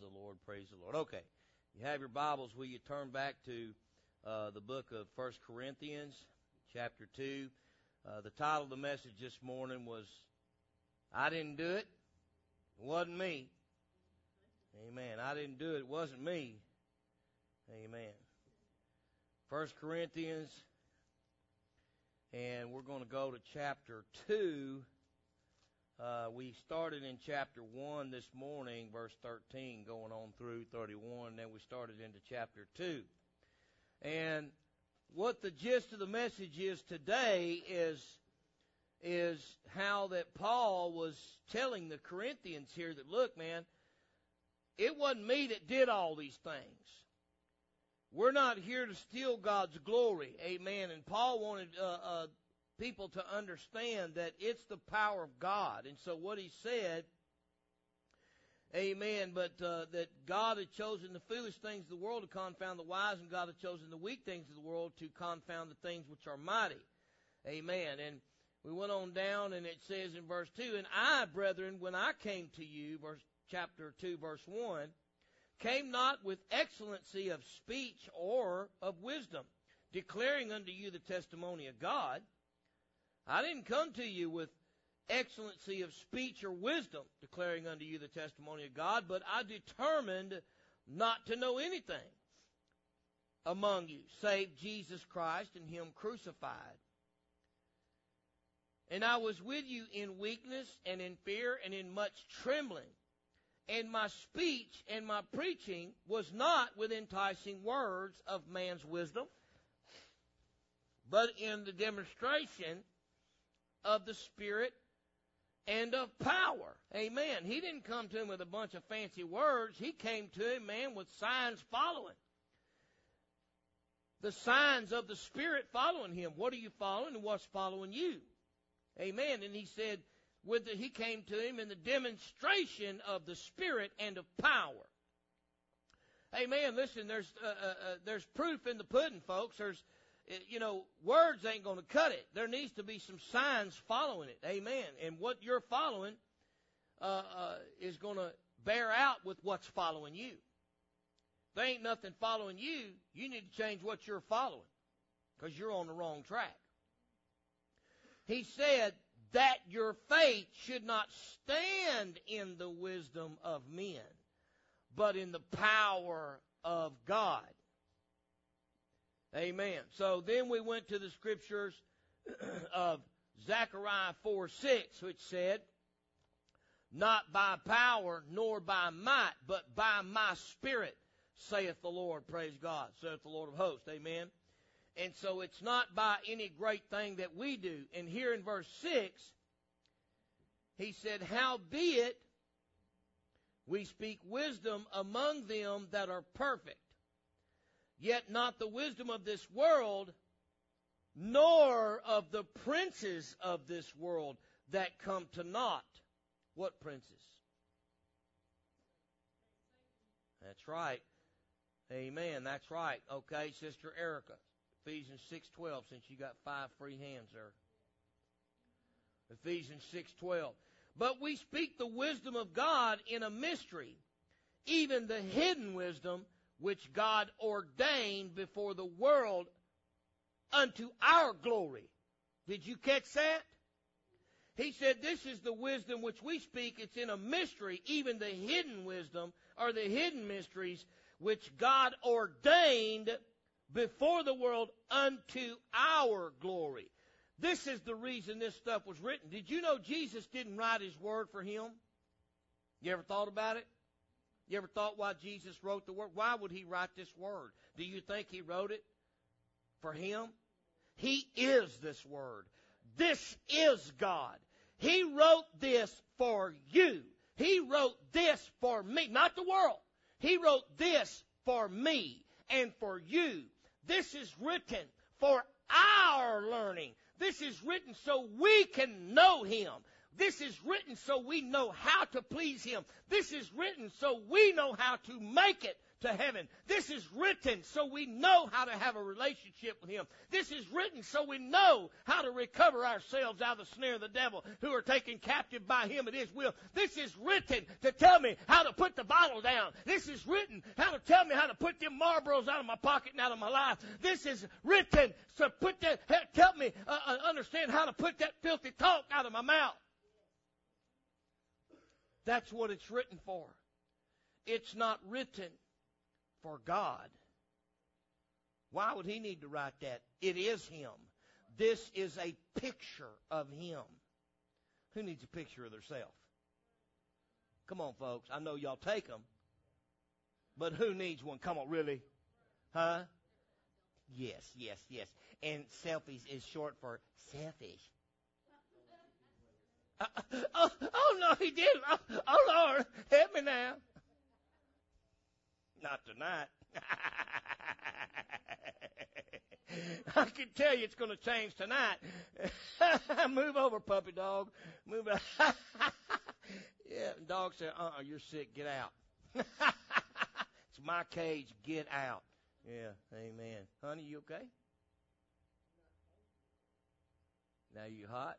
Lord. Praise the Lord. Okay. You have your Bibles. Will you turn back to uh, the book of First Corinthians, chapter 2? Uh, the title of the message this morning was I Didn't Do It. It wasn't me. Amen. I didn't do it. It wasn't me. Amen. First Corinthians, and we're going to go to chapter 2 uh, we started in chapter 1 this morning, verse 13, going on through 31, and then we started into chapter 2. And what the gist of the message is today is, is how that Paul was telling the Corinthians here that, look, man, it wasn't me that did all these things. We're not here to steal God's glory. Amen. And Paul wanted uh, uh, people to understand that it's the power of God. And so what he said, amen, but uh, that God had chosen the foolish things of the world to confound the wise, and God had chosen the weak things of the world to confound the things which are mighty. Amen. And we went on down, and it says in verse 2, And I, brethren, when I came to you, verse, chapter 2, verse 1, came not with excellency of speech or of wisdom, declaring unto you the testimony of God. I didn't come to you with excellency of speech or wisdom, declaring unto you the testimony of God, but I determined not to know anything among you save Jesus Christ and Him crucified. And I was with you in weakness and in fear and in much trembling. And my speech and my preaching was not with enticing words of man's wisdom, but in the demonstration of the Spirit and of power. Amen. He didn't come to him with a bunch of fancy words. He came to him, man, with signs following. The signs of the Spirit following him. What are you following and what's following you? Amen. And he said, with the, he came to him in the demonstration of the Spirit and of power. Amen. Listen, there's uh, uh, uh, there's proof in the pudding, folks. There's you know, words ain't going to cut it. There needs to be some signs following it. Amen. And what you're following uh, uh, is going to bear out with what's following you. If there ain't nothing following you, you need to change what you're following because you're on the wrong track. He said that your faith should not stand in the wisdom of men, but in the power of God. Amen. So then we went to the scriptures of Zechariah 4 6, which said, Not by power nor by might, but by my spirit, saith the Lord. Praise God, saith the Lord of hosts. Amen. And so it's not by any great thing that we do. And here in verse 6, he said, Howbeit we speak wisdom among them that are perfect yet not the wisdom of this world, nor of the princes of this world that come to naught. What princes? That's right. Amen. That's right. Okay, Sister Erica. Ephesians 6:12 since you got five free hands there. Ephesians 6:12. But we speak the wisdom of God in a mystery, even the hidden wisdom which God ordained before the world unto our glory. Did you catch that? He said, This is the wisdom which we speak. It's in a mystery, even the hidden wisdom or the hidden mysteries which God ordained before the world unto our glory. This is the reason this stuff was written. Did you know Jesus didn't write his word for him? You ever thought about it? You ever thought why Jesus wrote the word? Why would he write this word? Do you think he wrote it for him? He is this word. This is God. He wrote this for you. He wrote this for me, not the world. He wrote this for me and for you. This is written for our learning. This is written so we can know Him. This is written so we know how to please Him. This is written so we know how to make it to heaven. This is written so we know how to have a relationship with Him. This is written so we know how to recover ourselves out of the snare of the devil who are taken captive by Him at His will. This is written to tell me how to put the bottle down. This is written how to tell me how to put them Marlboros out of my pocket and out of my life. This is written to put that, help me uh, uh, understand how to put that filthy talk out of my mouth. That's what it's written for. It's not written for God. Why would he need to write that? It is him. This is a picture of him. Who needs a picture of themselves? Come on, folks. I know y'all take them. But who needs one? Come on, really? Huh? Yes, yes, yes. And selfies is short for selfish. Uh, oh, oh, no, he did. Oh, oh, Lord, help me now. Not tonight. I can tell you it's going to change tonight. Move over, puppy dog. Move over. yeah, dog said, uh uh-uh, you're sick. Get out. it's my cage. Get out. Yeah, amen. Honey, you okay? Now you hot?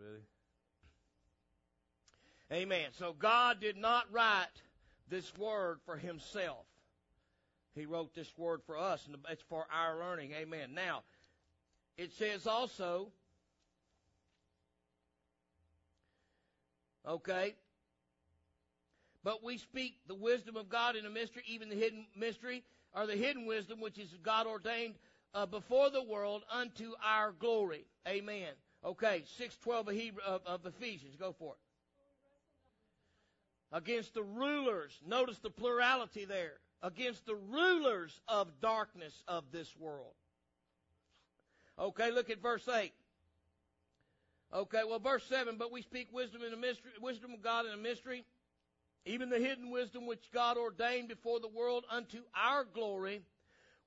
Really? Amen. So God did not write this word for himself. He wrote this word for us, and it's for our learning. Amen. Now, it says also, okay, but we speak the wisdom of God in a mystery, even the hidden mystery, or the hidden wisdom which is God ordained uh, before the world unto our glory. Amen. Okay, 612 of, Hebrew, of, of Ephesians. Go for it against the rulers. Notice the plurality there. Against the rulers of darkness of this world. Okay, look at verse 8. Okay, well, verse 7, but we speak wisdom in a mystery, wisdom of God in a mystery, even the hidden wisdom which God ordained before the world unto our glory,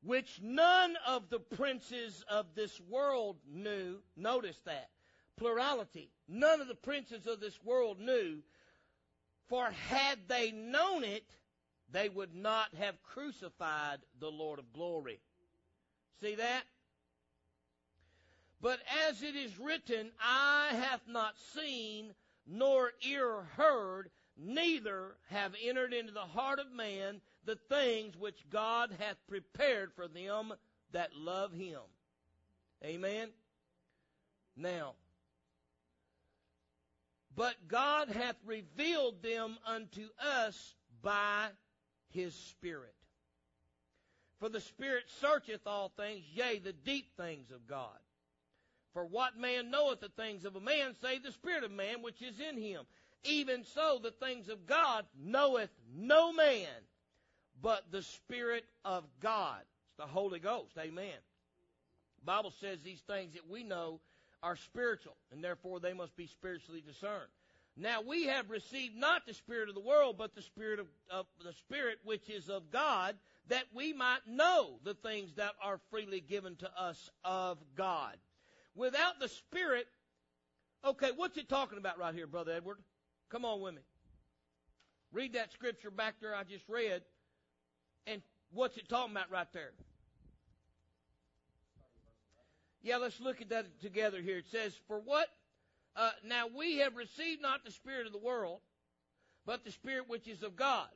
which none of the princes of this world knew. Notice that. Plurality. None of the princes of this world knew, for had they known it, they would not have crucified the Lord of glory. See that? But as it is written, eye hath not seen, nor ear heard, neither have entered into the heart of man the things which God hath prepared for them that love him. Amen? Now, but God hath revealed them unto us by his Spirit. For the Spirit searcheth all things, yea, the deep things of God. For what man knoweth the things of a man, save the Spirit of man which is in him? Even so, the things of God knoweth no man, but the Spirit of God. It's the Holy Ghost. Amen. The Bible says these things that we know are spiritual, and therefore they must be spiritually discerned. Now we have received not the spirit of the world, but the spirit of, of, the spirit which is of God, that we might know the things that are freely given to us of God. Without the spirit, okay, what's it talking about right here, brother Edward? Come on with me. Read that scripture back there I just read, and what's it talking about right there? Yeah, let's look at that together here. It says, For what? Uh, now we have received not the Spirit of the world, but the Spirit which is of God,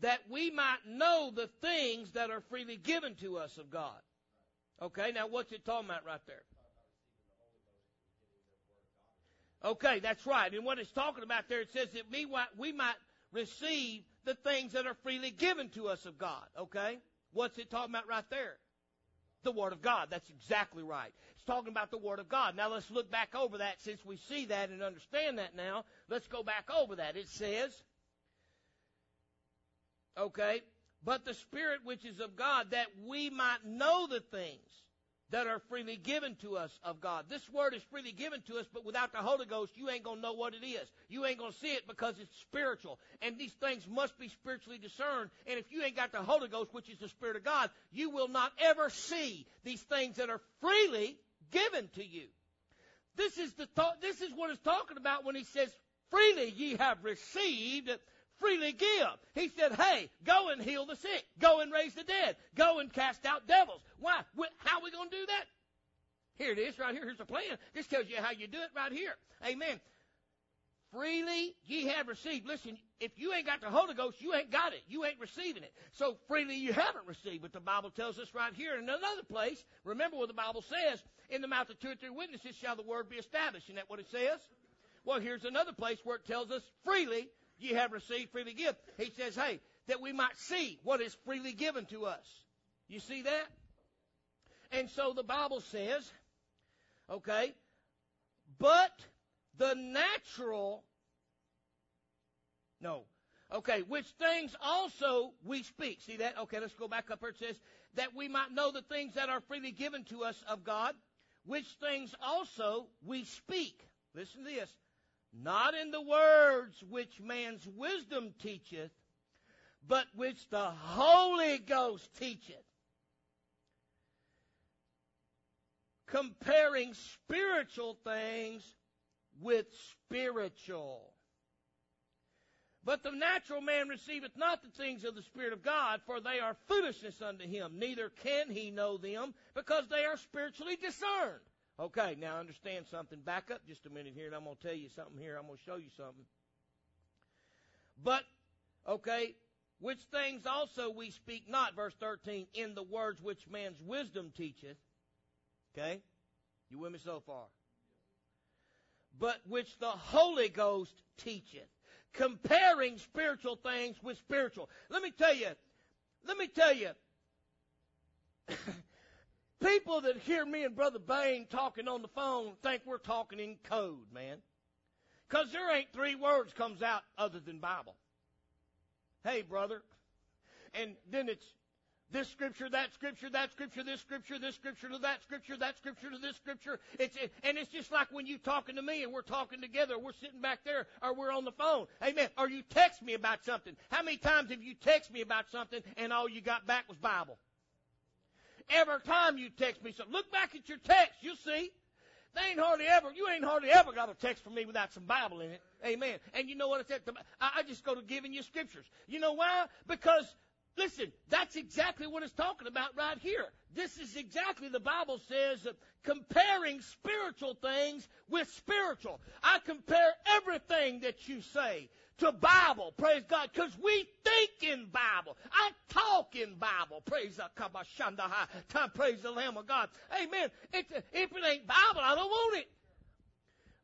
that we might know the things that are freely given to us of God. Okay, now what's it talking about right there? Okay, that's right. And what it's talking about there, it says that we, we might receive the things that are freely given to us of God. Okay? What's it talking about right there? the Word of God. That's exactly right. It's talking about the Word of God. Now let's look back over that since we see that and understand that now. Let's go back over that. It says, okay, but the Spirit which is of God, that we might know the things that are freely given to us of God. This word is freely given to us, but without the Holy Ghost, you ain't gonna know what it is. You ain't gonna see it because it's spiritual. And these things must be spiritually discerned. And if you ain't got the Holy Ghost, which is the Spirit of God, you will not ever see these things that are freely given to you. This is the thought, this is what it's talking about when he says, freely ye have received, freely give. He said, hey, go and heal the sick. Go and raise the dead. Go and cast out devils. Why? How are we going to do that? Here it is right here. Here's the plan. This tells you how you do it right here. Amen. Freely ye have received. Listen, if you ain't got the Holy Ghost, you ain't got it. You ain't receiving it. So freely you haven't received. But the Bible tells us right here in another place. Remember what the Bible says: "In the mouth of two or three witnesses shall the word be established." Isn't that what it says? Well, here's another place where it tells us freely ye have received, freely give. He says, "Hey, that we might see what is freely given to us." You see that? And so the Bible says, okay, but the natural, no, okay, which things also we speak. See that? Okay, let's go back up here. It says, that we might know the things that are freely given to us of God, which things also we speak. Listen to this. Not in the words which man's wisdom teacheth, but which the Holy Ghost teacheth. Comparing spiritual things with spiritual. But the natural man receiveth not the things of the Spirit of God, for they are foolishness unto him. Neither can he know them, because they are spiritually discerned. Okay, now understand something. Back up just a minute here, and I'm going to tell you something here. I'm going to show you something. But, okay, which things also we speak not, verse 13, in the words which man's wisdom teacheth. Okay? You with me so far? but which the Holy Ghost teacheth, comparing spiritual things with spiritual. Let me tell you, let me tell you, people that hear me and Brother Bain talking on the phone think we're talking in code, man. Cause there ain't three words comes out other than Bible. Hey, brother. And then it's this scripture, that scripture, that scripture, this scripture, this scripture to that scripture, that scripture to this scripture. It's and it's just like when you talking to me and we're talking together, we're sitting back there or we're on the phone. Amen. Or you text me about something. How many times have you text me about something and all you got back was Bible? Every time you text me something, look back at your text, you'll see. They ain't hardly ever, you ain't hardly ever got a text from me without some Bible in it. Amen. And you know what I said? I just go to giving you scriptures. You know why? Because Listen, that's exactly what it's talking about right here. This is exactly the Bible says uh, comparing spiritual things with spiritual. I compare everything that you say to Bible, praise God, because we think in Bible. I talk in Bible, praise the Kabashandaha, praise the Lamb of God. Amen. If it ain't Bible, I don't want it.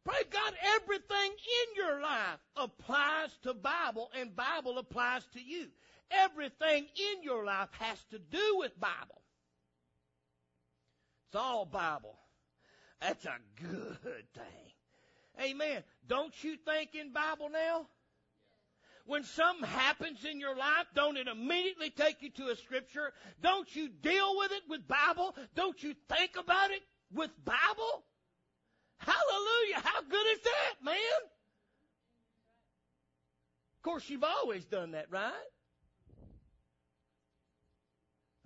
Praise God, everything in your life applies to Bible and Bible applies to you. Everything in your life has to do with Bible. It's all Bible. That's a good thing. Amen. Don't you think in Bible now? When something happens in your life, don't it immediately take you to a scripture? Don't you deal with it with Bible? Don't you think about it with Bible? Hallelujah. How good is that, man? Of course, you've always done that, right?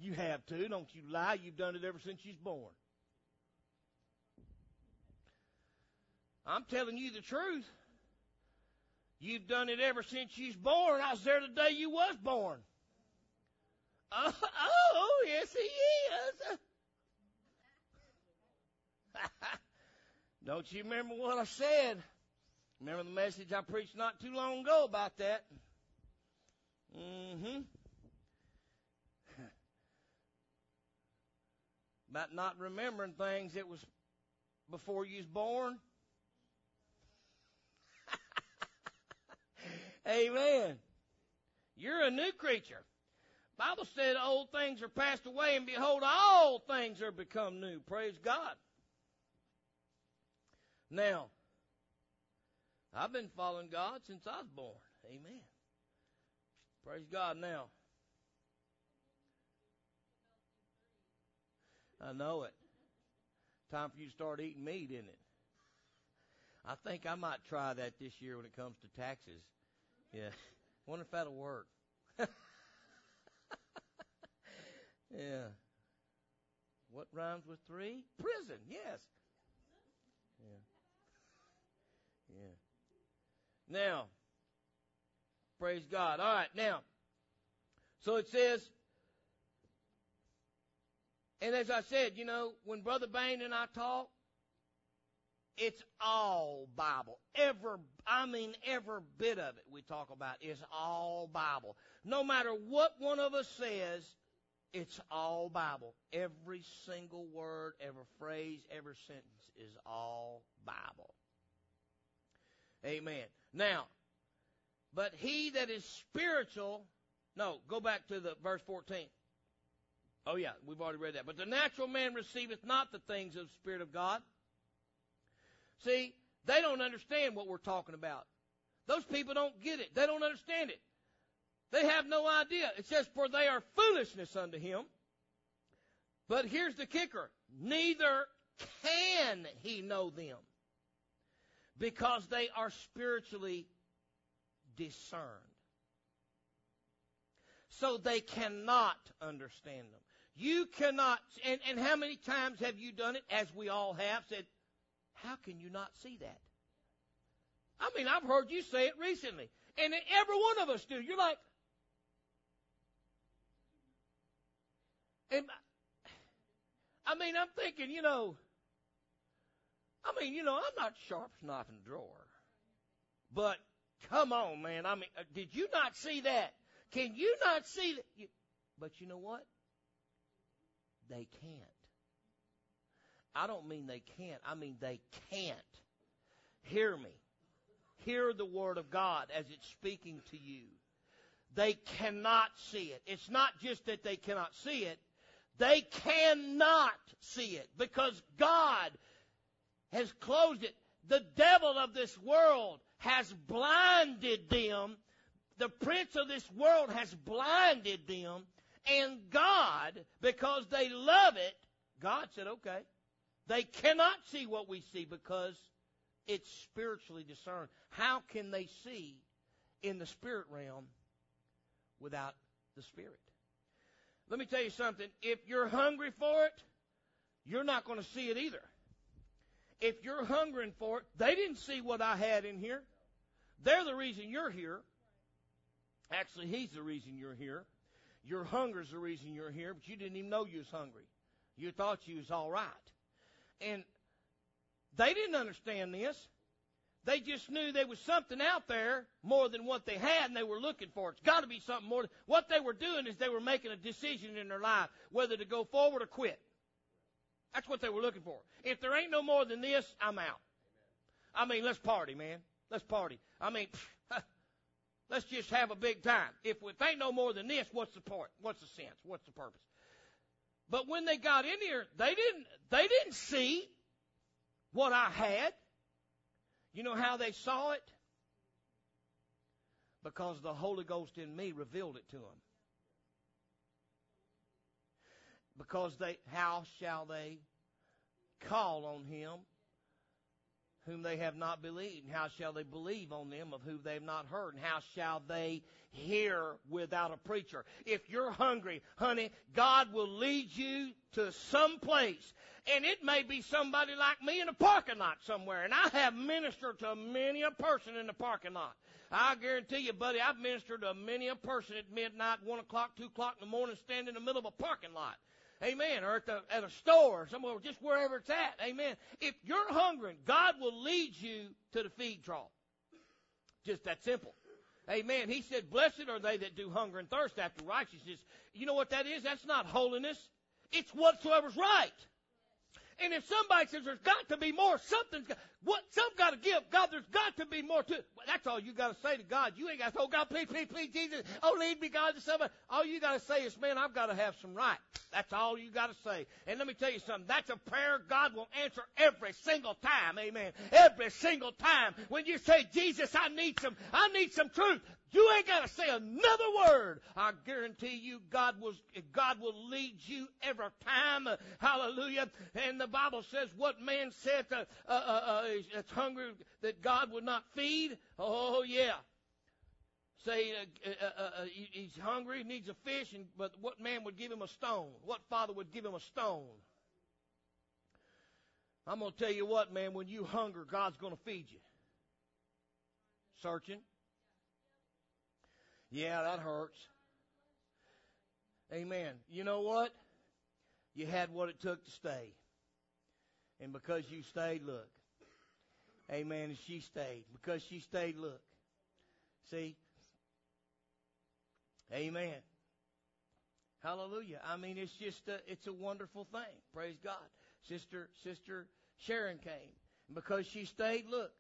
You have to. Don't you lie. You've done it ever since you was born. I'm telling you the truth. You've done it ever since you was born. I was there the day you was born. Oh, oh yes, he is. Don't you remember what I said? Remember the message I preached not too long ago about that? Mm-hmm. about not remembering things that was before you was born. Amen. You're a new creature. Bible said old things are passed away and behold all things are become new. Praise God. Now, I've been following God since I was born. Amen. Praise God now. I know it. Time for you to start eating meat, isn't it? I think I might try that this year when it comes to taxes. Yeah. Wonder if that'll work. yeah. What rhymes with three? Prison, yes. Yeah. Yeah. Now, Praise God. All right, now, so it says, and as I said, you know, when Brother Bain and I talk, it's all Bible. Every, I mean, every bit of it we talk about is all Bible. No matter what one of us says, it's all Bible. Every single word, every phrase, every sentence is all Bible. Amen. Now, but he that is spiritual, no, go back to the verse 14. Oh yeah, we've already read that. But the natural man receiveth not the things of the Spirit of God See, they don't understand what we're talking about. Those people don't get it. They don't understand it. They have no idea. It says, for they are foolishness unto him. But here's the kicker. Neither can he know them because they are spiritually discerned. So they cannot understand them. You cannot, and, and how many times have you done it, as we all have, said, how can you not see that? I mean, I've heard you say it recently. And every one of us do. You're like, and I mean, I'm thinking, you know, I mean, you know, I'm not sharp as knife in the drawer. But come on, man. I mean, uh, did you not see that? Can you not see that? You, But you know what? They can't. I don't mean they can't. I mean they can't. Hear me. Hear the word of God as it's speaking to you. They cannot see it. It's not just that they cannot see it. They cannot see it because God has closed it. The devil of this world has blinded them. The prince of this world has blinded them. And God, because they love it, God said, okay, they cannot see what we see because it's spiritually discerned. How can they see in the spirit realm without the spirit? Let me tell you something. If you're hungry for it, you're not going to see it either. If you're hungering for it, they didn't see what I had in here. They're the reason you're here. Actually, he's the reason you're here. Your hunger's the reason you're here, but you didn't even know you was hungry. You thought you was all right. And they didn't understand this. They just knew there was something out there more than what they had and they were looking for. It's got to be something more. What they were doing is they were making a decision in their life whether to go forward or quit. That's what they were looking for. If there ain't no more than this, I'm out. I mean, let's party, man. Let's party. I mean, let's just have a big time. If, if ain't no more than this, what's the point? What's the sense? What's the purpose? But when they got in here, they didn't, they didn't see what I had. You know how they saw it? Because the Holy Ghost in me revealed it to them. Because they, how shall they call on him whom they have not believed? And how shall they believe on them of whom they have not heard? And how shall they hear without a preacher? If you're hungry, honey, God will lead you to some place. And it may be somebody like me in a parking lot somewhere. And I have ministered to many a person in the parking lot. I guarantee you, buddy, I've ministered to many a person at midnight, one o'clock, two o'clock in the morning, standing in the middle of a parking lot. Amen. Or at, the, at a store or somewhere, just wherever it's at. Amen. If you're hungry, God will lead you to the feed trough. Just that simple. Amen. He said, blessed are they that do hunger and thirst after righteousness. You know what that is? That's not holiness. It's whatsoever's right. And if somebody says there's got to be more, something's got, what, something got to give. God, there's got to be more to it. Well, that's all you got to say to God. You ain't got to, oh God, please, please, please, Jesus. Oh, lead me, God, to somebody. All you got to say is, man, I've got to have some right. That's all you got to say. And let me tell you something. That's a prayer God will answer every single time. Amen. Every single time. When you say, Jesus, I need some, I need some truth. You ain't got to say another word. I guarantee you God will, God will lead you every time. Hallelujah. And the Bible says what man said to, uh, uh, uh, that's hungry that God would not feed. Oh yeah. Say uh, uh, uh, uh he's hungry, needs a fish, and, but what man would give him a stone? What father would give him a stone? I'm going to tell you what, man, when you hunger, God's going to feed you. Searching. Yeah, that hurts. Amen. You know what? You had what it took to stay. And because you stayed, look. Amen. And she stayed. Because she stayed, look. See? Amen. Hallelujah. I mean, it's just a, it's a wonderful thing. Praise God. Sister, Sister Sharon came. And because she stayed, look.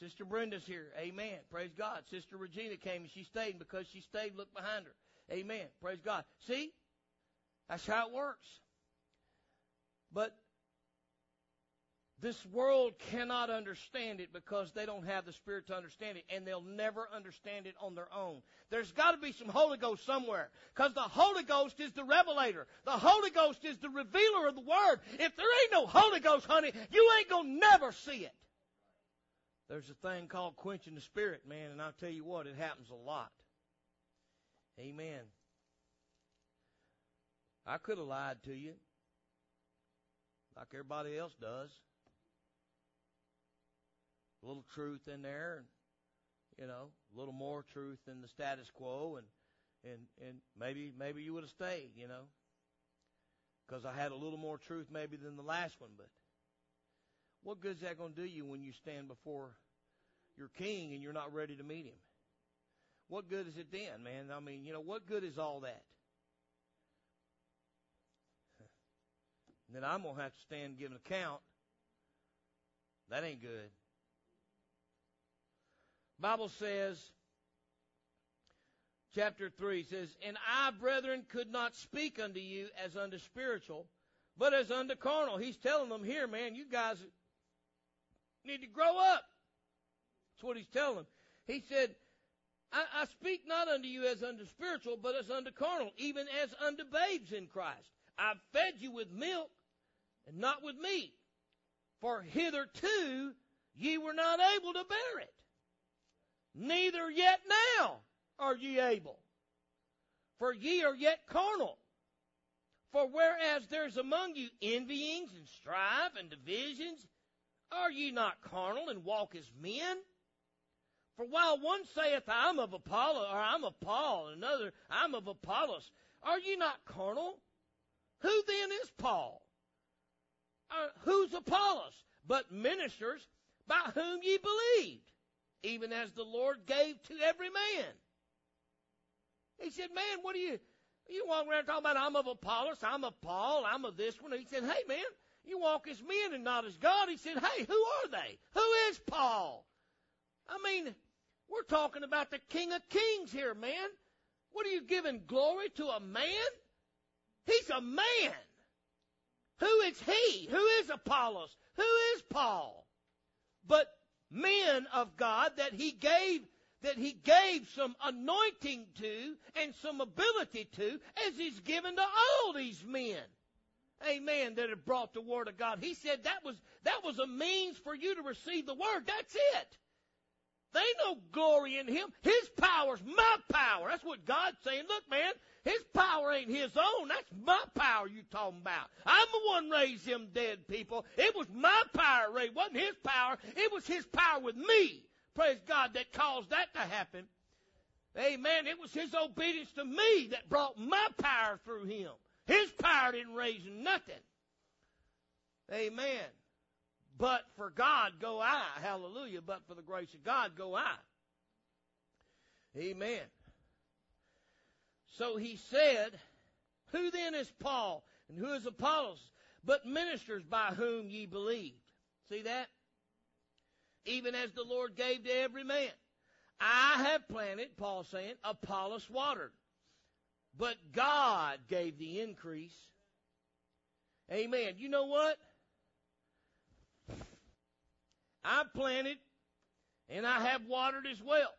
Sister Brenda's here. Amen. Praise God. Sister Regina came and she stayed. And because she stayed, look behind her. Amen. Praise God. See? That's how it works. But this world cannot understand it because they don't have the Spirit to understand it, and they'll never understand it on their own. There's got to be some Holy Ghost somewhere because the Holy Ghost is the revelator. The Holy Ghost is the revealer of the Word. If there ain't no Holy Ghost, honey, you ain't going to never see it. There's a thing called quenching the Spirit, man, and I'll tell you what, it happens a lot. Amen. I could have lied to you like everybody else does a little truth in there, and you know, a little more truth than the status quo, and and and maybe maybe you would have stayed, you know, because I had a little more truth maybe than the last one. But what good is that going to do you when you stand before your king and you're not ready to meet him? What good is it then, man? I mean, you know, what good is all that? And then I'm gonna have to stand and give an account. That ain't good. Bible says, chapter 3 says, And I, brethren, could not speak unto you as unto spiritual, but as unto carnal. He's telling them here, man, you guys need to grow up. That's what he's telling them. He said, I, I speak not unto you as unto spiritual, but as unto carnal, even as unto babes in Christ. I've fed you with milk and not with meat. For hitherto ye were not able to bear it neither yet now are ye able. For ye are yet carnal. For whereas there's among you envyings and strife and divisions, are ye not carnal and walk as men? For while one saith, I'm of Apollo, or I'm of Paul, and another, I'm of Apollos, are ye not carnal? Who then is Paul? Uh, who's Apollos? But ministers by whom ye believed even as the Lord gave to every man. He said, Man, what are you? You walk around talking about I'm of Apollos, I'm of Paul, I'm of this one. He said, Hey man, you walk as men and not as God. He said, Hey, who are they? Who is Paul? I mean, we're talking about the King of Kings here, man. What are you giving glory to a man? He's a man. Who is he? Who is Apollos? Who is Paul? But men of God that he gave that he gave some anointing to and some ability to as he's given to all these men amen that have brought the word of god he said that was that was a means for you to receive the word that's it they no glory in him his power's my power that's what god's saying look man his power ain't his own. That's my power you talking about. I'm the one raised them dead people. It was my power, Ray. It wasn't his power. It was his power with me. Praise God that caused that to happen. Amen. It was his obedience to me that brought my power through him. His power didn't raise nothing. Amen. But for God go I. Hallelujah. But for the grace of God go I. Amen. So he said, Who then is Paul and who is Apollos, but ministers by whom ye believed? See that? Even as the Lord gave to every man. I have planted, Paul saying, Apollos watered. But God gave the increase. Amen. You know what? I planted and I have watered as well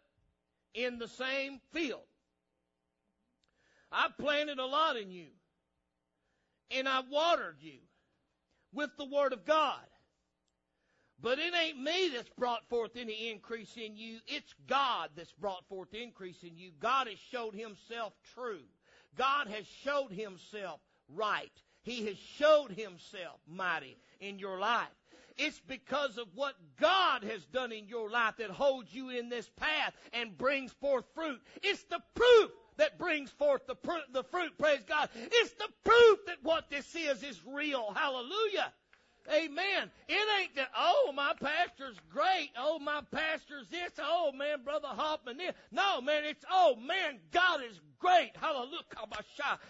in the same field. I planted a lot in you. And I watered you with the Word of God. But it ain't me that's brought forth any increase in you. It's God that's brought forth increase in you. God has showed Himself true. God has showed Himself right. He has showed Himself mighty in your life. It's because of what God has done in your life that holds you in this path and brings forth fruit. It's the proof that brings forth the, pr- the fruit. Praise God. It's the proof that what this is is real. Hallelujah. Amen. It ain't that, oh, my pastor's great. Oh, my pastor's this. Oh, man, Brother Hoffman this. No, man, it's, oh, man, God is great. Hallelujah.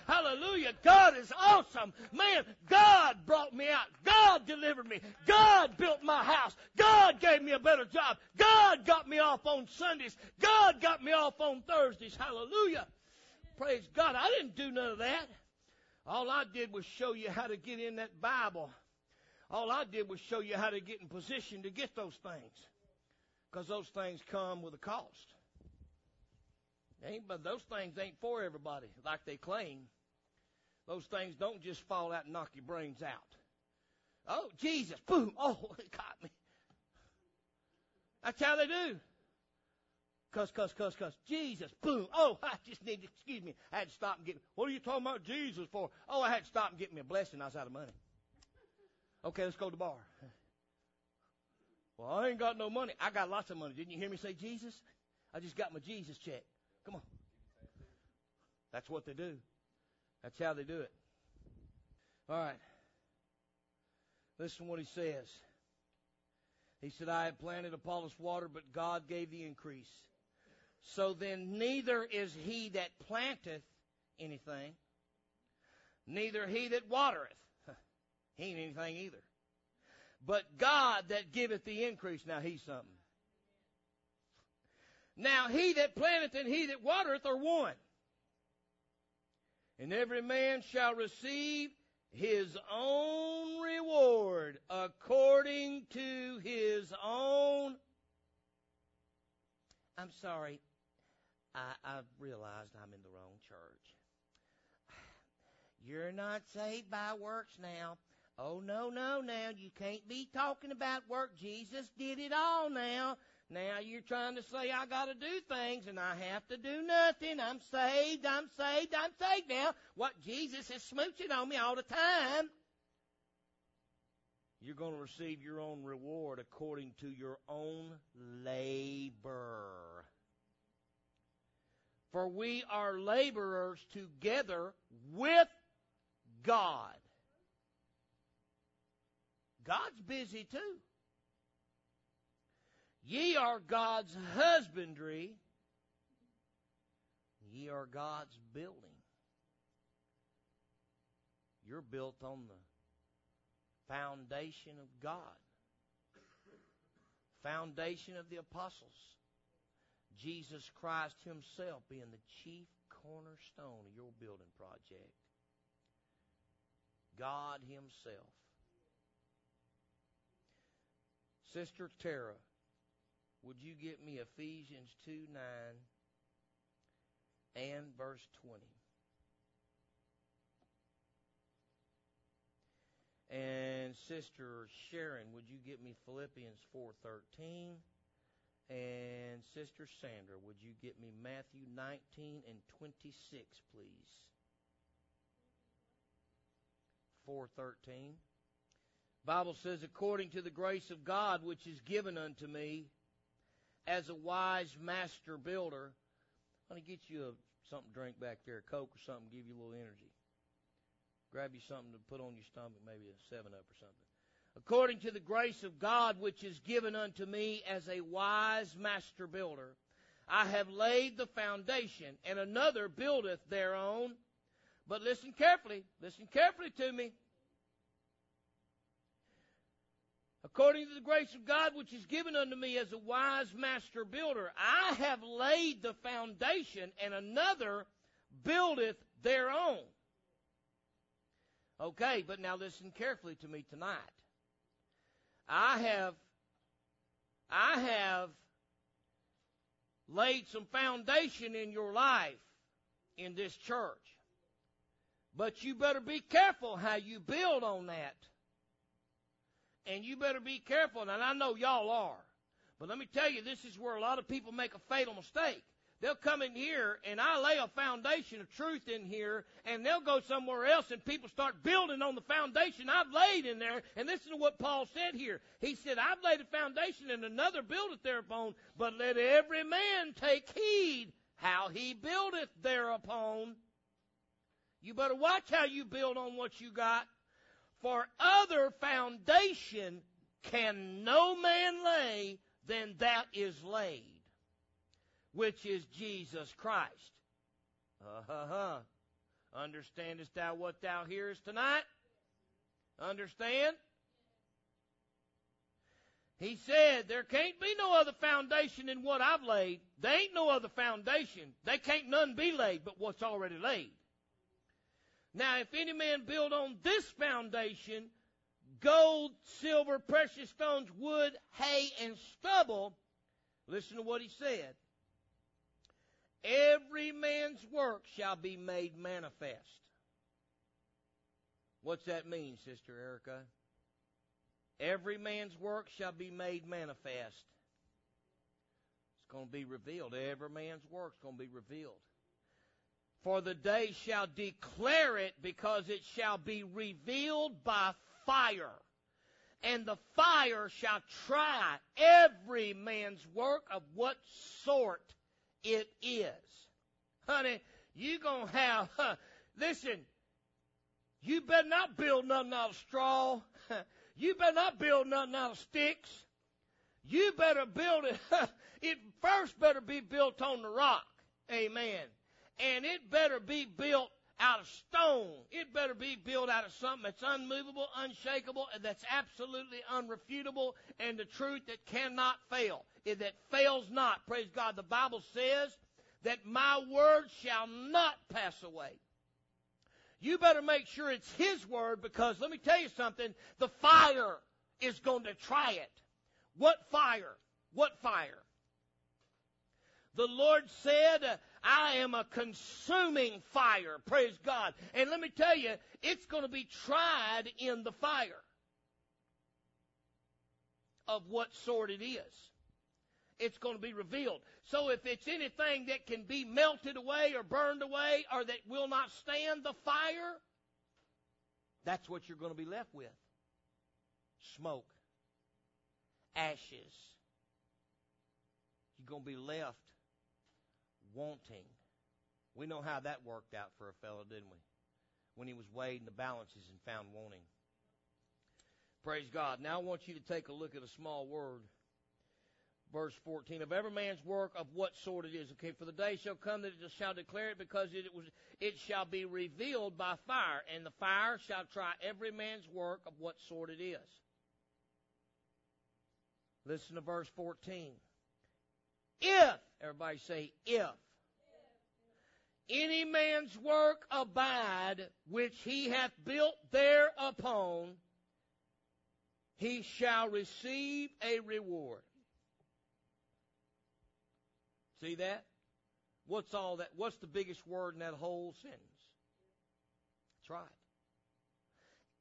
Hallelujah. God is awesome. Man, God brought me out. God delivered me. God built my house. God gave me a better job. God got me off on Sundays. God got me off on Thursdays. Hallelujah. Praise God. I didn't do none of that. All I did was show you how to get in that Bible all I did was show you how to get in position to get those things. Because those things come with a cost. Ain't, but those things ain't for everybody like they claim. Those things don't just fall out and knock your brains out. Oh, Jesus, boom, oh, it caught me. That's how they do. Cuss, cuss, cuss, cuss. Jesus, boom. Oh, I just need to, excuse me. I had to stop and get, what are you talking about Jesus for? Oh, I had to stop and get me a blessing. I was out of money. Okay, let's go to the bar. Well, I ain't got no money. I got lots of money. Didn't you hear me say Jesus? I just got my Jesus check. Come on. That's what they do. That's how they do it. All right. Listen to what he says. He said, I have planted Apollos water, but God gave the increase. So then neither is he that planteth anything, neither he that watereth he ain't anything either. But God that giveth the increase, now he's something. Now he that planteth and he that watereth are one. And every man shall receive his own reward according to his own. I'm sorry. I, I realized I'm in the wrong church. You're not saved by works now. Oh, no, no, now. You can't be talking about work. Jesus did it all now. Now you're trying to say I gotta do things and I have to do nothing. I'm saved, I'm saved, I'm saved now. What Jesus is smooching on me all the time. You're going to receive your own reward according to your own labor. For we are laborers together with God. God's busy too. Ye are God's husbandry. Ye are God's building. You're built on the foundation of God, foundation of the apostles. Jesus Christ Himself being the chief cornerstone of your building project. God Himself. Sister Tara, would you get me Ephesians 2 9 and verse 20? And Sister Sharon, would you get me Philippians 4:13? And Sister Sandra, would you get me Matthew 19 and 26, please? 413. Bible says, according to the grace of God which is given unto me as a wise master builder. I'm going to get you a something to drink back there, a Coke or something, give you a little energy. Grab you something to put on your stomach, maybe a 7 Up or something. According to the grace of God which is given unto me as a wise master builder, I have laid the foundation, and another buildeth thereon. But listen carefully, listen carefully to me. According to the grace of God which is given unto me as a wise master builder. I have laid the foundation, and another buildeth their own. Okay, but now listen carefully to me tonight. I have I have laid some foundation in your life in this church. But you better be careful how you build on that. And you better be careful. And I know y'all are. But let me tell you, this is where a lot of people make a fatal mistake. they'll come in here and I lay a foundation of truth in here and they'll go somewhere else and people start building on the foundation I've laid in there. And listen to what Paul said here. He said, I've laid a foundation and another buildeth thereupon, but let every man take heed how he buildeth thereupon. You better watch how you build on what you got. For other foundation can no man lay than that is laid, which is Jesus Christ. Uh-huh. Understandest thou what thou hearest tonight? Understand? He said, there can't be no other foundation than what I've laid. There ain't no other foundation. They can't none be laid but what's already laid. Now, if any man build on this foundation, gold, silver, precious stones, wood, hay, and stubble, listen to what he said. Every man's work shall be made manifest. What's that mean, Sister Erica? Every man's work shall be made manifest. It's going to be revealed. Every man's work is going to be revealed. For the day shall declare it because it shall be revealed by fire. And the fire shall try every man's work of what sort it is. Honey, you gonna have, huh, listen, you better not build nothing out of straw. You better not build nothing out of sticks. You better build it. it first better be built on the rock. Amen. And it better be built out of stone. It better be built out of something that's unmovable, unshakable, and that's absolutely unrefutable, and the truth that cannot fail. That fails not. Praise God. The Bible says that my word shall not pass away. You better make sure it's His Word because let me tell you something, the fire is going to try it. What fire? What fire? The Lord said, I am a consuming fire. Praise God. And let me tell you, it's going to be tried in the fire of what sort it is it's going to be revealed. So if it's anything that can be melted away or burned away or that will not stand the fire, that's what you're going to be left with. Smoke. Ashes. You're going to be left wanting. We know how that worked out for a fellow, didn't we? When he was weighed in the balances and found wanting. Praise God. Now I want you to take a look at a small word verse 14 of every man's work of what sort it is okay for the day shall come that it shall declare it because it was it shall be revealed by fire and the fire shall try every man's work of what sort it is listen to verse 14 if everybody say if any man's work abide which he hath built thereupon he shall receive a reward See that? What's all that? What's the biggest word in that whole sentence? That's right.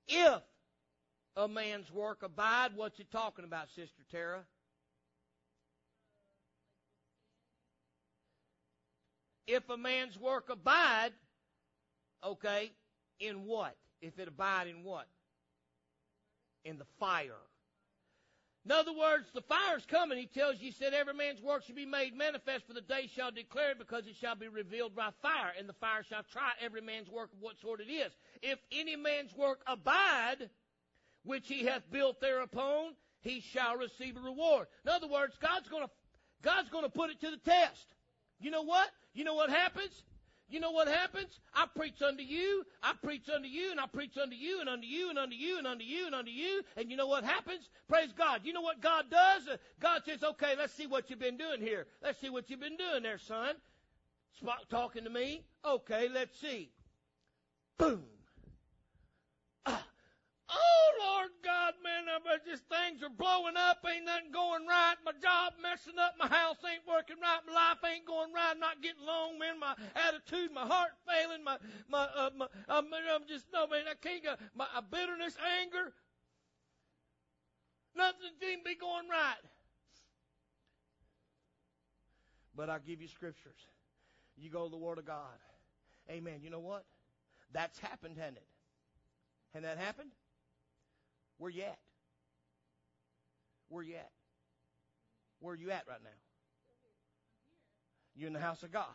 If a man's work abide, what's it talking about, Sister Tara? If a man's work abide, okay, in what? If it abide in what? In the fire. In other words, the fire's coming. He tells you, he said, every man's work shall be made manifest, for the day shall declare it, because it shall be revealed by fire, and the fire shall try every man's work of what sort it is. If any man's work abide, which he hath built thereupon, he shall receive a reward. In other words, God's gonna, God's gonna put it to the test. You know what? You know what happens? You know what happens? I preach unto you, I preach unto you, and I preach unto you, and unto you, and unto you, and unto you, and unto you. And you know what happens? Praise God. You know what God does? God says, okay, let's see what you've been doing here. Let's see what you've been doing there, son. Talking to me? Okay, let's see. Boom. Oh, Lord God, man, but just things are blowing up. Ain't nothing going right. My job messing up. My house ain't working right. My life ain't going right. I'm not getting along, man. My attitude, my heart failing. My, my, uh, my I'm, I'm just, no, man, I can't go. My uh, bitterness, anger. Nothing seems to be going right. But I'll give you scriptures. You go to the Word of God. Amen. You know what? That's happened, hasn't it? Hasn't that happened? Where you at? Where you at? Where are you at right now? You're in the house of God.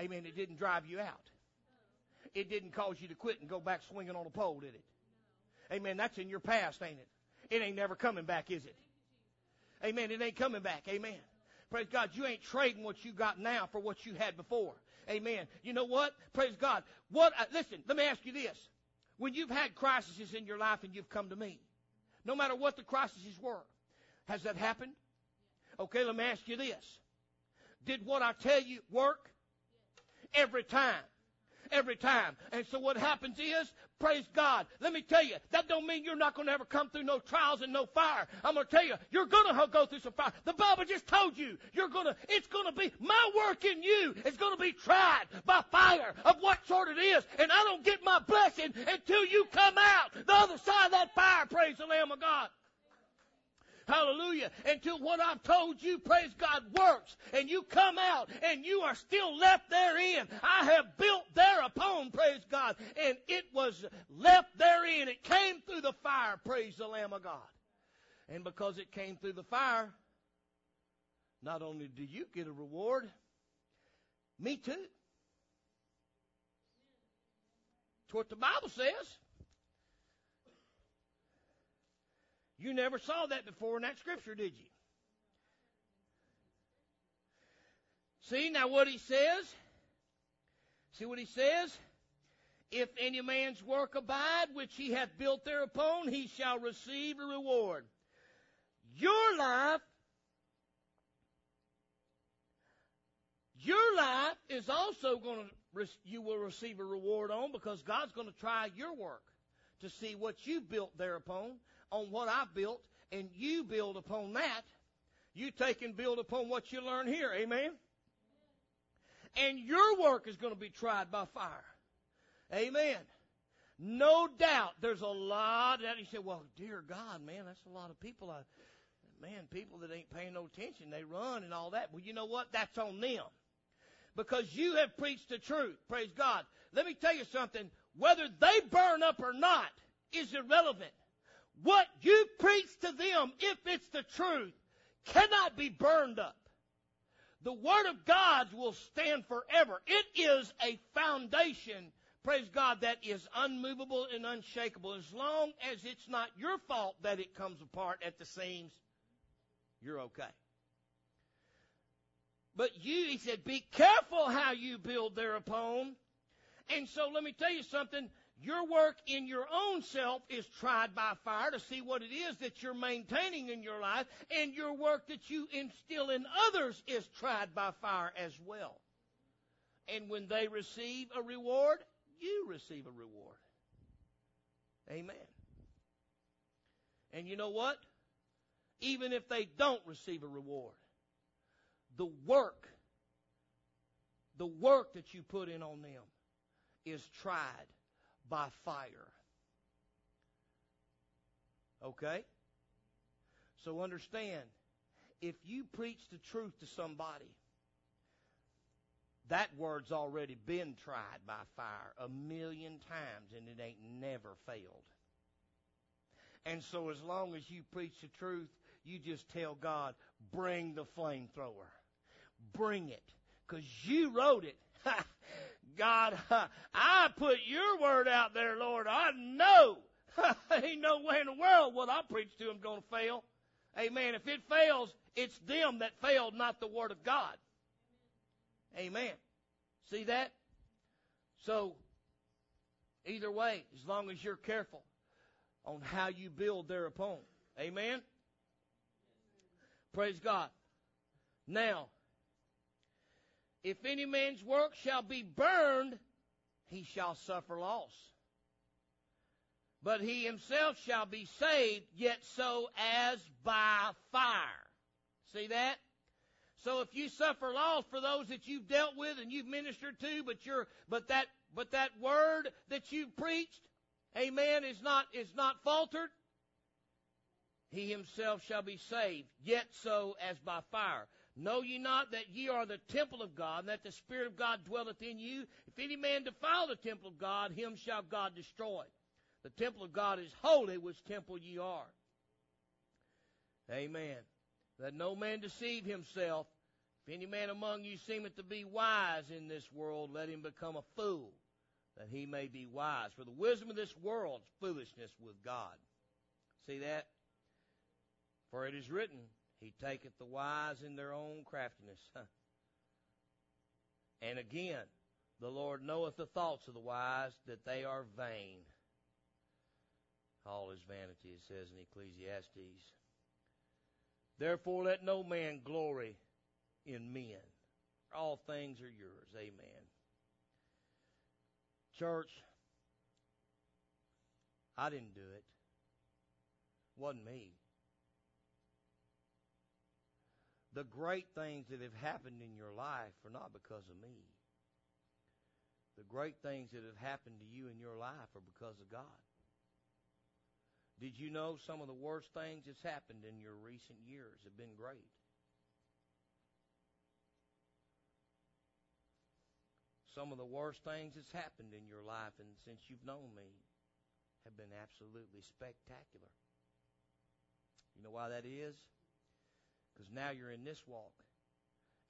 Amen. It didn't drive you out. It didn't cause you to quit and go back swinging on a pole, did it? Amen. That's in your past, ain't it? It ain't never coming back, is it? Amen. It ain't coming back. Amen. Praise God. You ain't trading what you got now for what you had before. Amen. You know what? Praise God. What? Uh, listen. Let me ask you this: When you've had crises in your life and you've come to me, no matter what the crises were, has that happened? Okay. Let me ask you this: Did what I tell you work? Every time every time. And so what happens is, praise God. Let me tell you, that don't mean you're not going to ever come through no trials and no fire. I'm going to tell you, you're going to go through some fire. The Bible just told you, you're going to, it's going to be, my work in you is going to be tried by fire of what sort it is. And I don't get my blessing until you come out the other side of that fire, praise the Lamb of God. Hallelujah. Until what I've told you, praise God, works. And you come out and you are still left therein. I have built thereupon, praise God. And it was left therein. It came through the fire, praise the Lamb of God. And because it came through the fire, not only do you get a reward, me too. That's what the Bible says. You never saw that before in that scripture, did you? See now what he says? See what he says? If any man's work abide, which he hath built thereupon, he shall receive a reward. Your life, your life is also going to, you will receive a reward on because God's going to try your work to see what you built thereupon on what I built, and you build upon that. You take and build upon what you learn here. Amen? And your work is going to be tried by fire. Amen. No doubt there's a lot that he said, well, dear God, man, that's a lot of people. I, man, people that ain't paying no attention, they run and all that. Well, you know what? That's on them. Because you have preached the truth. Praise God. Let me tell you something. Whether they burn up or not is irrelevant. What you preach to them, if it's the truth, cannot be burned up. The Word of God will stand forever. It is a foundation, praise God, that is unmovable and unshakable. As long as it's not your fault that it comes apart at the seams, you're okay. But you, he said, be careful how you build thereupon. And so let me tell you something. Your work in your own self is tried by fire to see what it is that you're maintaining in your life, and your work that you instill in others is tried by fire as well. And when they receive a reward, you receive a reward. Amen. And you know what? Even if they don't receive a reward, the work, the work that you put in on them is tried by fire. Okay? So understand, if you preach the truth to somebody, that word's already been tried by fire a million times and it ain't never failed. And so as long as you preach the truth, you just tell God, bring the flamethrower. Bring it. Cause you wrote it. God, I put your word out there, Lord. I know. Ain't no way in the world what I preach to them going to fail. Amen. If it fails, it's them that failed, not the word of God. Amen. See that? So, either way, as long as you're careful on how you build thereupon. Amen. Praise God. Now, if any man's work shall be burned, he shall suffer loss. But he himself shall be saved, yet so as by fire. See that? So if you suffer loss for those that you've dealt with and you've ministered to, but you're, but that, but that word that you've preached, amen, is not, is not faltered, he himself shall be saved, yet so as by fire. Know ye not that ye are the temple of God, and that the Spirit of God dwelleth in you? If any man defile the temple of God, him shall God destroy. The temple of God is holy, which temple ye are. Amen. Let no man deceive himself. If any man among you seemeth to be wise in this world, let him become a fool, that he may be wise. For the wisdom of this world is foolishness with God. See that? For it is written, He taketh the wise in their own craftiness. and again, the Lord knoweth the thoughts of the wise, that they are vain. All is vanity, it says in Ecclesiastes. Therefore, let no man glory in men. All things are yours. Amen. Church, I didn't do it. Wasn't me. The great things that have happened in your life are not because of me. The great things that have happened to you in your life are because of God. Did you know some of the worst things that's happened in your recent years have been great? Some of the worst things that's happened in your life and since you've known me have been absolutely spectacular. You know why that is? Because now you're in this walk.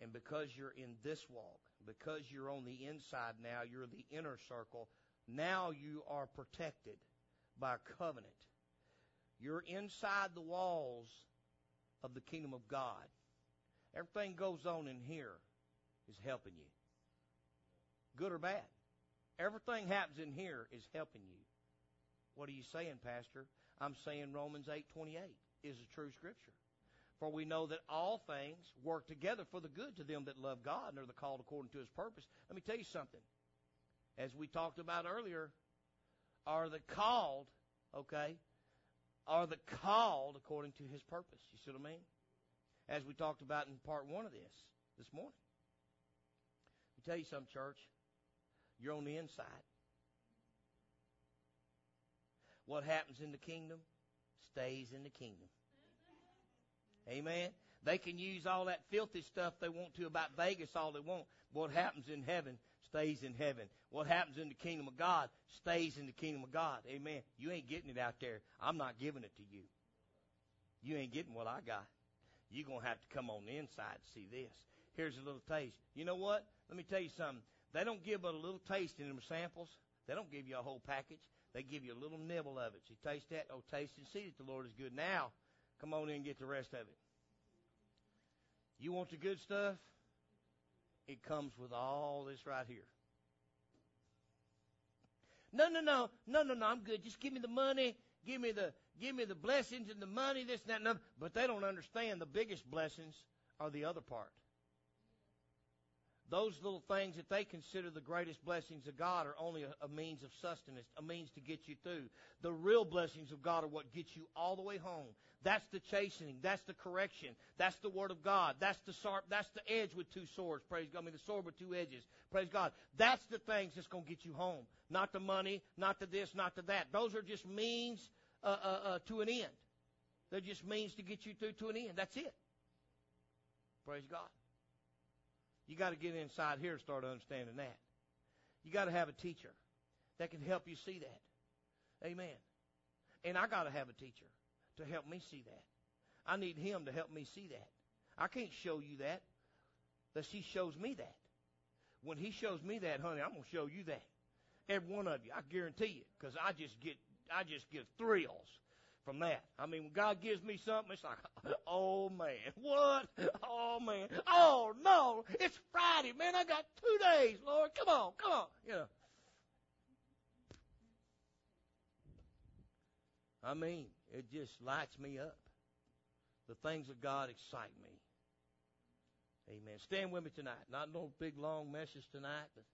And because you're in this walk, because you're on the inside now, you're the inner circle, now you are protected by covenant. You're inside the walls of the kingdom of God. Everything goes on in here is helping you. Good or bad. Everything happens in here is helping you. What are you saying, Pastor? I'm saying Romans 8:28 is a true scripture. For we know that all things work together for the good to them that love God and are the called according to his purpose. Let me tell you something. As we talked about earlier, are the called, okay, are the called according to his purpose. You see what I mean? As we talked about in part one of this, this morning. Let me tell you something, church. You're on the inside. What happens in the kingdom stays in the kingdom. Amen. They can use all that filthy stuff they want to about Vegas all they want. What happens in heaven stays in heaven. What happens in the kingdom of God stays in the kingdom of God. Amen. You ain't getting it out there. I'm not giving it to you. You ain't getting what I got. You're going to have to come on the inside to see this. Here's a little taste. You know what? Let me tell you something. They don't give but a little taste in them samples. They don't give you a whole package. They give you a little nibble of it. You taste that? Oh, taste and see that the Lord is good. Now, come on in and get the rest of it. You want the good stuff? It comes with all this right here. No, no, no, no, no, no. I'm good. Just give me the money. Give me the give me the blessings and the money. This and that. And. But they don't understand the biggest blessings are the other part those little things that they consider the greatest blessings of God are only a, a, means of sustenance, a means to get you through. The real blessings of God are what gets you all the way home. That's the chastening. That's the correction. That's the word of God. That's the sharp, that's the edge with two swords. Praise God. I mean, the sword with two edges. Praise God. That's the things that's going to get you home. Not the money, not the this, not the that. Those are just means uh, uh, uh, to an end. They're just means to get you through to an end. That's it. Praise God. You got to get inside here and start understanding that. You got to have a teacher that can help you see that. Amen. And I got to have a teacher to help me see that. I need him to help me see that. I can't show you that unless he shows me that. When he shows me that, honey, I'm going to show you that. Every one of you, I guarantee you, because I just get, I just get thrills from that. I mean, when God gives me something, it's like, oh man, what? Oh man, oh no, it's Friday, man. I got two days, Lord. Come on, come on, you know. I mean, it just lights me up. The things of God excite me. Amen. Stand with me tonight. Not no big long message tonight, but